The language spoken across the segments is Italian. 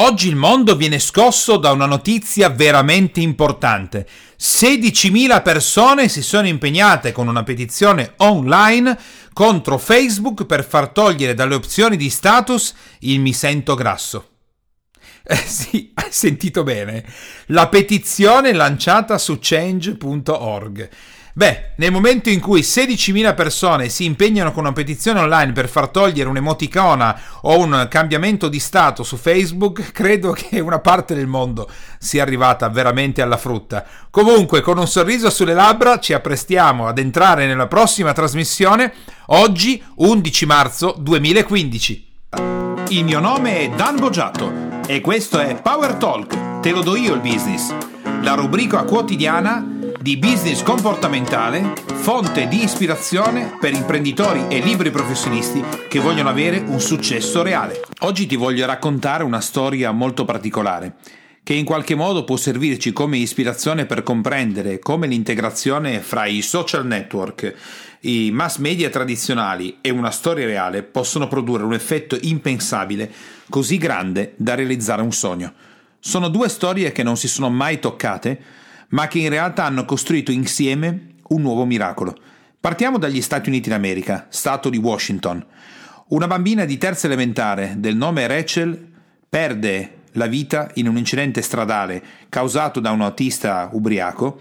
Oggi il mondo viene scosso da una notizia veramente importante. 16.000 persone si sono impegnate con una petizione online contro Facebook per far togliere dalle opzioni di status il mi sento grasso. Eh sì, hai sentito bene. La petizione lanciata su change.org. Beh, nel momento in cui 16.000 persone si impegnano con una petizione online per far togliere un'emoticona o un cambiamento di stato su Facebook, credo che una parte del mondo sia arrivata veramente alla frutta. Comunque, con un sorriso sulle labbra, ci apprestiamo ad entrare nella prossima trasmissione, oggi 11 marzo 2015. Il mio nome è Dan Boggiato e questo è Power Talk, te lo do io il business, la rubrica quotidiana di business comportamentale, fonte di ispirazione per imprenditori e libri professionisti che vogliono avere un successo reale. Oggi ti voglio raccontare una storia molto particolare che in qualche modo può servirci come ispirazione per comprendere come l'integrazione fra i social network, i mass media tradizionali e una storia reale possono produrre un effetto impensabile così grande da realizzare un sogno. Sono due storie che non si sono mai toccate, ma che in realtà hanno costruito insieme un nuovo miracolo. Partiamo dagli Stati Uniti d'America, stato di Washington. Una bambina di terza elementare del nome Rachel perde la vita in un incidente stradale causato da un autista ubriaco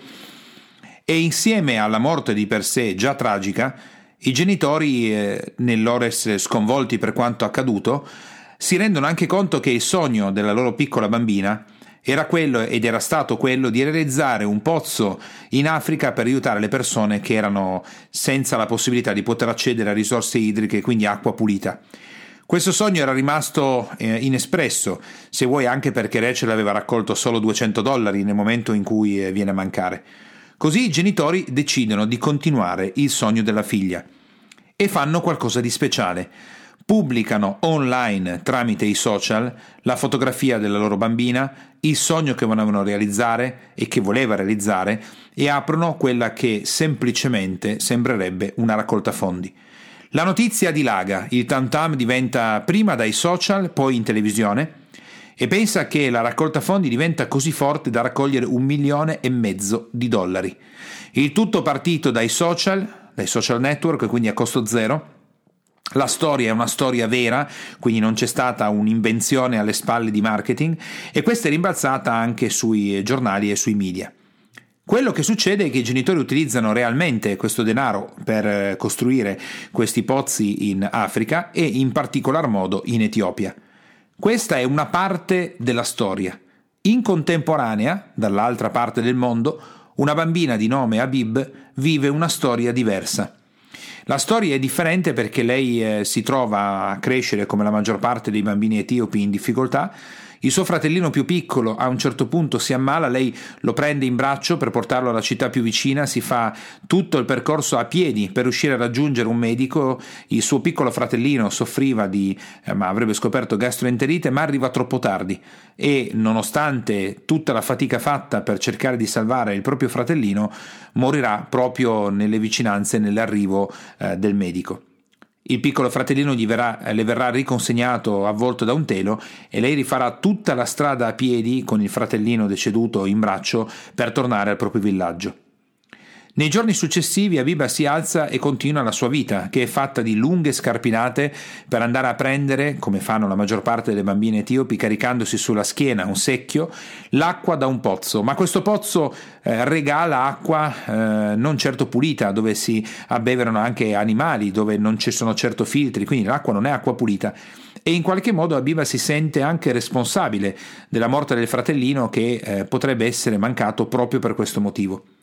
e insieme alla morte di per sé già tragica, i genitori, eh, nel loro essere sconvolti per quanto accaduto, si rendono anche conto che il sogno della loro piccola bambina era quello ed era stato quello di realizzare un pozzo in Africa per aiutare le persone che erano senza la possibilità di poter accedere a risorse idriche, quindi acqua pulita. Questo sogno era rimasto eh, inespresso, se vuoi anche perché Rachel aveva raccolto solo 200 dollari nel momento in cui eh, viene a mancare. Così i genitori decidono di continuare il sogno della figlia e fanno qualcosa di speciale pubblicano online tramite i social la fotografia della loro bambina, il sogno che volevano realizzare e che voleva realizzare e aprono quella che semplicemente sembrerebbe una raccolta fondi. La notizia dilaga, il tam tam diventa prima dai social, poi in televisione e pensa che la raccolta fondi diventa così forte da raccogliere un milione e mezzo di dollari. Il tutto partito dai social, dai social network, quindi a costo zero, la storia è una storia vera, quindi non c'è stata un'invenzione alle spalle di marketing e questa è rimbalzata anche sui giornali e sui media. Quello che succede è che i genitori utilizzano realmente questo denaro per eh, costruire questi pozzi in Africa e in particolar modo in Etiopia. Questa è una parte della storia. In contemporanea, dall'altra parte del mondo, una bambina di nome Habib vive una storia diversa. La storia è differente perché lei eh, si trova a crescere come la maggior parte dei bambini etiopi in difficoltà il suo fratellino più piccolo a un certo punto si ammala, lei lo prende in braccio per portarlo alla città più vicina, si fa tutto il percorso a piedi per riuscire a raggiungere un medico. Il suo piccolo fratellino soffriva di, eh, ma avrebbe scoperto gastroenterite, ma arriva troppo tardi e nonostante tutta la fatica fatta per cercare di salvare il proprio fratellino, morirà proprio nelle vicinanze, nell'arrivo eh, del medico. Il piccolo fratellino verrà, le verrà riconsegnato avvolto da un telo e lei rifarà tutta la strada a piedi con il fratellino deceduto in braccio per tornare al proprio villaggio. Nei giorni successivi Aviva si alza e continua la sua vita, che è fatta di lunghe scarpinate per andare a prendere, come fanno la maggior parte delle bambine etiopi, caricandosi sulla schiena un secchio, l'acqua da un pozzo. Ma questo pozzo eh, regala acqua eh, non certo pulita, dove si abbeverano anche animali, dove non ci sono certo filtri, quindi l'acqua non è acqua pulita e in qualche modo Abiba si sente anche responsabile della morte del fratellino che eh, potrebbe essere mancato proprio per questo motivo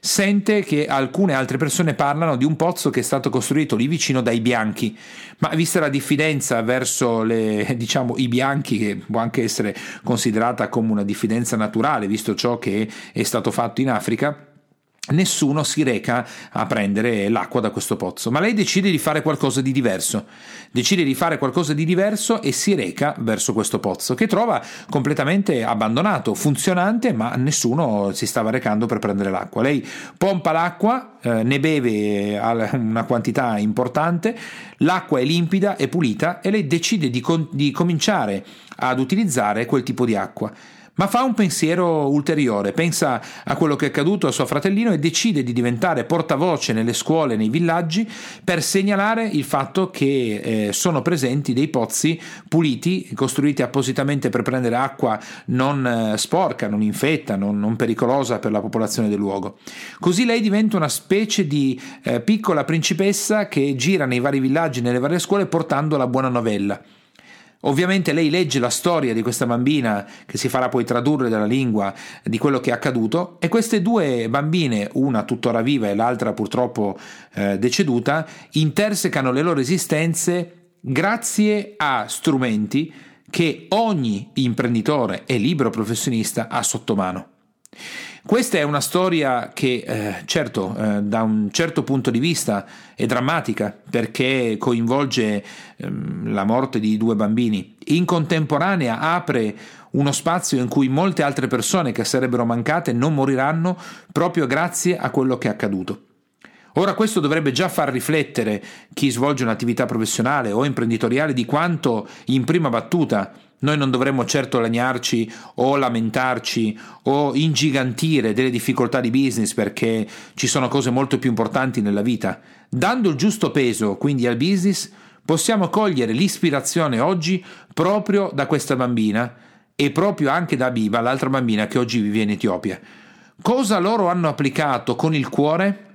sente che alcune altre persone parlano di un pozzo che è stato costruito lì vicino dai bianchi, ma vista la diffidenza verso le, diciamo, i bianchi, che può anche essere considerata come una diffidenza naturale, visto ciò che è stato fatto in Africa, nessuno si reca a prendere l'acqua da questo pozzo, ma lei decide di fare qualcosa di diverso, decide di fare qualcosa di diverso e si reca verso questo pozzo che trova completamente abbandonato, funzionante, ma nessuno si stava recando per prendere l'acqua. Lei pompa l'acqua, eh, ne beve una quantità importante, l'acqua è limpida e pulita e lei decide di, con- di cominciare ad utilizzare quel tipo di acqua ma fa un pensiero ulteriore, pensa a quello che è accaduto a suo fratellino e decide di diventare portavoce nelle scuole, nei villaggi, per segnalare il fatto che eh, sono presenti dei pozzi puliti, costruiti appositamente per prendere acqua non eh, sporca, non infetta, non, non, pericolosa per la popolazione del luogo. Così lei diventa una specie di eh, piccola principessa che gira nei vari villaggi, nelle varie scuole, portando la buona novella. Ovviamente lei legge la storia di questa bambina che si farà poi tradurre dalla lingua di quello che è accaduto e queste due bambine, una tuttora viva e l'altra purtroppo eh, deceduta, intersecano le loro esistenze grazie a strumenti che ogni imprenditore e libero professionista ha sotto mano. Questa è una storia che, eh, certo, eh, da un certo punto di vista è drammatica perché coinvolge ehm, la morte di due bambini. In contemporanea apre uno spazio in cui molte altre persone che sarebbero mancate non moriranno proprio grazie a quello che è accaduto. Ora questo dovrebbe già far riflettere chi svolge un'attività professionale o imprenditoriale di quanto in prima battuta noi non dovremmo certo lagnarci o lamentarci o ingigantire delle difficoltà di business perché ci sono cose molto più importanti nella vita. Dando il giusto peso quindi al business possiamo cogliere l'ispirazione oggi proprio da questa bambina e proprio anche da Biba, l'altra bambina che oggi vive in Etiopia. Cosa loro hanno applicato con il cuore?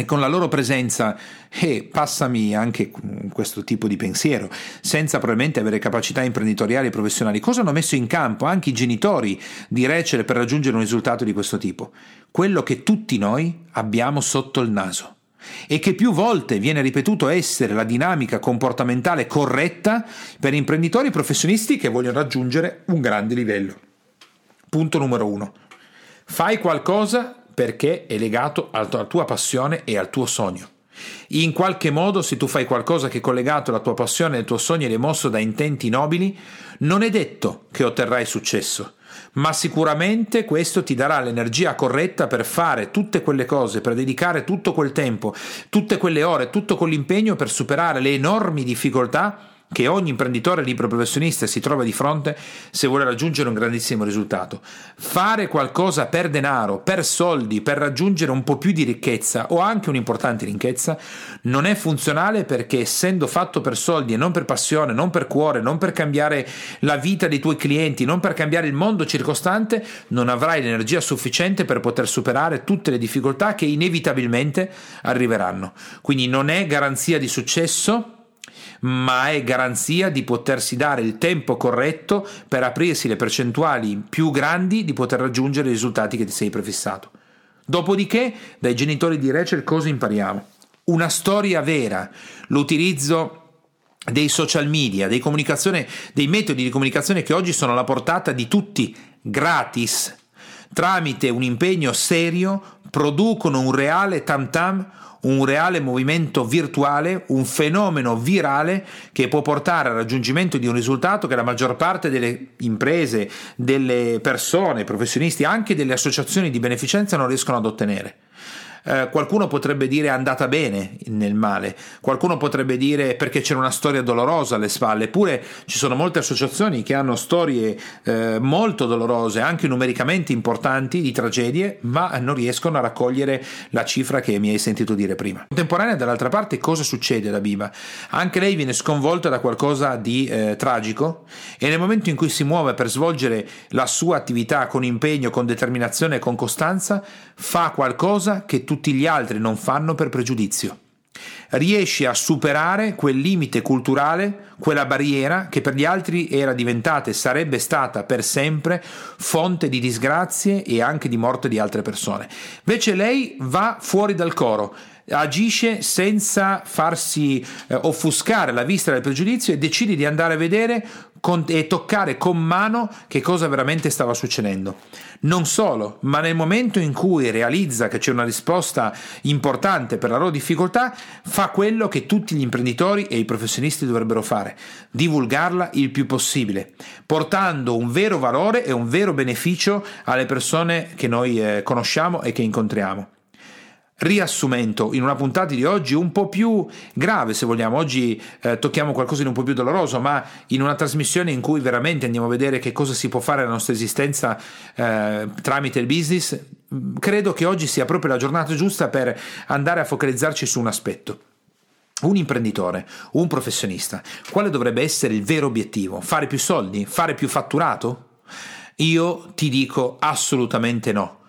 E con la loro presenza e passami anche questo tipo di pensiero, senza probabilmente avere capacità imprenditoriali e professionali, cosa hanno messo in campo anche i genitori di Rachel per raggiungere un risultato di questo tipo? Quello che tutti noi abbiamo sotto il naso e che più volte viene ripetuto essere la dinamica comportamentale corretta per imprenditori e professionisti che vogliono raggiungere un grande livello. Punto numero uno. Fai qualcosa perché è legato alla tua passione e al tuo sogno. In qualche modo, se tu fai qualcosa che è collegato alla tua passione e al tuo sogno ed è mosso da intenti nobili, non è detto che otterrai successo, ma sicuramente questo ti darà l'energia corretta per fare tutte quelle cose, per dedicare tutto quel tempo, tutte quelle ore, tutto quell'impegno per superare le enormi difficoltà che ogni imprenditore libero professionista si trova di fronte se vuole raggiungere un grandissimo risultato. Fare qualcosa per denaro, per soldi, per raggiungere un po' più di ricchezza o anche un'importante ricchezza non è funzionale perché essendo fatto per soldi e non per passione, non per cuore, non per cambiare la vita dei tuoi clienti, non per cambiare il mondo circostante, non avrai l'energia sufficiente per poter superare tutte le difficoltà che inevitabilmente arriveranno. Quindi non è garanzia di successo ma è garanzia di potersi dare il tempo corretto per aprirsi le percentuali più grandi di poter raggiungere i risultati che ti sei prefissato. Dopodiché, dai genitori di Rachel cosa impariamo? Una storia vera, l'utilizzo dei social media, dei, dei metodi di comunicazione che oggi sono alla portata di tutti, gratis, tramite un impegno serio, producono un reale tam tam un reale movimento virtuale, un fenomeno virale che può portare al raggiungimento di un risultato che la maggior parte delle imprese, delle persone, professionisti, anche delle associazioni di beneficenza non riescono ad ottenere. Eh, qualcuno potrebbe dire è andata bene nel male, qualcuno potrebbe dire perché c'era una storia dolorosa alle spalle, eppure ci sono molte associazioni che hanno storie eh, molto dolorose, anche numericamente importanti, di tragedie, ma non riescono a raccogliere la cifra che mi hai sentito dire prima. Contemporanea, dall'altra parte, cosa succede ad Abiba? Anche lei viene sconvolta da qualcosa di eh, tragico e nel momento in cui si muove per svolgere la sua attività con impegno, con determinazione e con costanza, fa qualcosa che tutti gli altri non fanno per pregiudizio. Riesce a superare quel limite culturale, quella barriera che per gli altri era diventata e sarebbe stata per sempre fonte di disgrazie e anche di morte di altre persone. Invece lei va fuori dal coro, agisce senza farsi eh, offuscare la vista del pregiudizio e decide di andare a vedere con, e toccare con mano che cosa veramente stava succedendo. Non solo, ma nel momento in cui realizza che c'è una risposta importante per la loro difficoltà, fa quello che tutti gli imprenditori e i professionisti dovrebbero fare, divulgarla il più possibile, portando un vero valore e un vero beneficio alle persone che noi eh, conosciamo e che incontriamo riassumento in una puntata di oggi un po' più grave se vogliamo oggi eh, tocchiamo qualcosa di un po' più doloroso ma in una trasmissione in cui veramente andiamo a vedere che cosa si può fare nella nostra esistenza eh, tramite il business credo che oggi sia proprio la giornata giusta per andare a focalizzarci su un aspetto un imprenditore, un professionista, quale dovrebbe essere il vero obiettivo? Fare più soldi? Fare più fatturato? Io ti dico assolutamente no.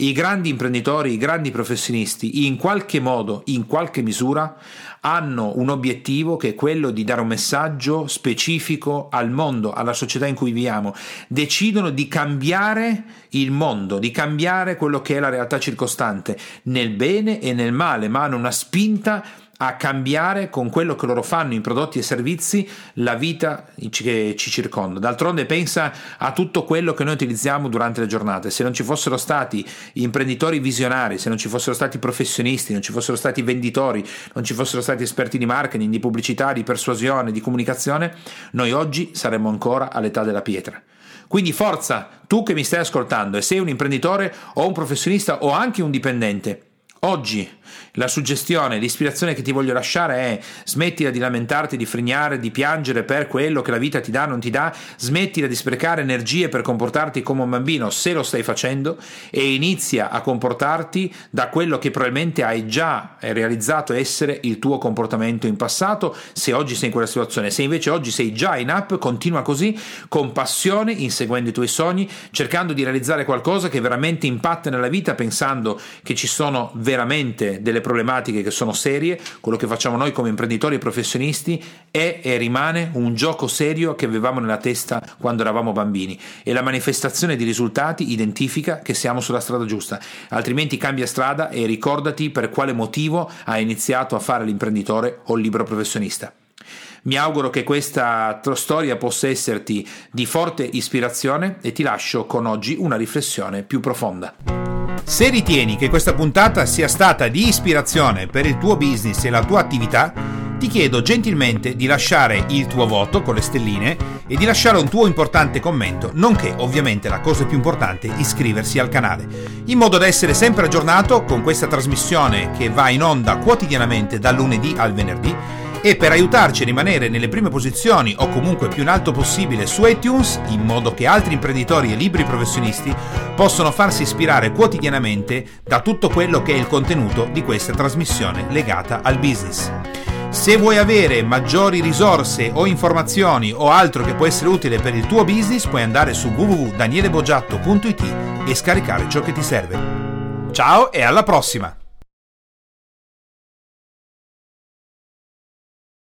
I grandi imprenditori, i grandi professionisti, in qualche modo, in qualche misura, hanno un obiettivo che è quello di dare un messaggio specifico al mondo, alla società in cui viviamo. Decidono di cambiare il mondo, di cambiare quello che è la realtà circostante, nel bene e nel male, ma hanno una spinta a cambiare con quello che loro fanno in prodotti e servizi la vita che ci circonda. D'altronde pensa a tutto quello che noi utilizziamo durante le giornate. Se non ci fossero stati imprenditori visionari, se non ci fossero stati professionisti, non ci fossero stati venditori, non ci fossero stati esperti di marketing, di pubblicità, di persuasione, di comunicazione, noi oggi saremmo ancora all'età della pietra. Quindi forza, tu che mi stai ascoltando e sei un imprenditore o un professionista o anche un dipendente, oggi la suggestione, l'ispirazione che ti voglio lasciare è smettila di lamentarti, di frignare, di piangere per quello che la vita ti dà, non ti dà, smettila di sprecare energie per comportarti come un bambino se lo stai facendo e inizia a comportarti da quello che probabilmente hai già realizzato essere il tuo comportamento in passato se oggi sei in quella situazione. Se invece oggi sei già in app, continua così con passione, inseguendo i tuoi sogni, cercando di realizzare qualcosa che veramente impatta nella vita pensando che ci sono veramente delle problematiche che sono serie, quello che facciamo noi come imprenditori e professionisti è e rimane un gioco serio che avevamo nella testa quando eravamo bambini. E la manifestazione di risultati identifica che siamo sulla strada giusta, altrimenti cambia strada e ricordati per quale motivo hai iniziato a fare l'imprenditore o il libero professionista. Mi auguro che questa storia possa esserti di forte ispirazione e ti lascio con oggi una riflessione più profonda. Se ritieni che questa puntata sia stata di ispirazione per il tuo business e la tua attività, ti chiedo gentilmente di lasciare il tuo voto con le stelline e di lasciare un tuo importante commento, nonché ovviamente la cosa più importante, iscriversi al canale, in modo da essere sempre aggiornato con questa trasmissione che va in onda quotidianamente dal lunedì al venerdì e per aiutarci a rimanere nelle prime posizioni o comunque più in alto possibile su iTunes, in modo che altri imprenditori e libri professionisti possano farsi ispirare quotidianamente da tutto quello che è il contenuto di questa trasmissione legata al business. Se vuoi avere maggiori risorse o informazioni o altro che può essere utile per il tuo business, puoi andare su www.danielebogiatto.it e scaricare ciò che ti serve. Ciao e alla prossima!